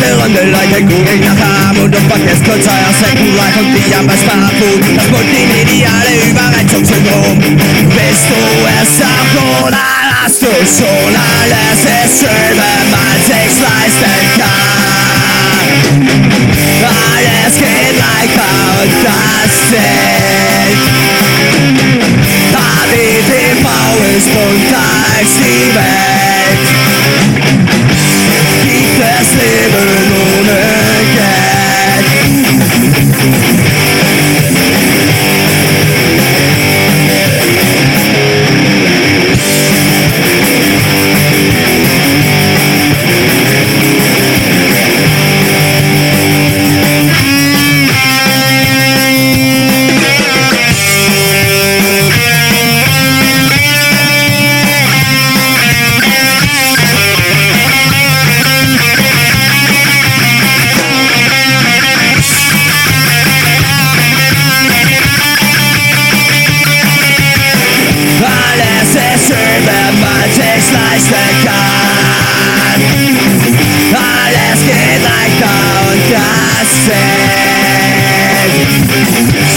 Leute googeln nach Arm und vergisst kurz euer Second Life und die am Smartphone. Das multimediale Überreizungssyndrom. Bist du es auch oder hast du schon alles? Ist schön, wenn man sich's leisten kann. Alles geht leichter und das zählt.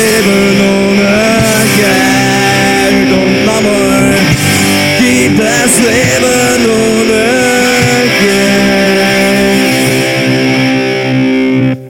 lever någon öker, de har vår. Gitas lever någon öker.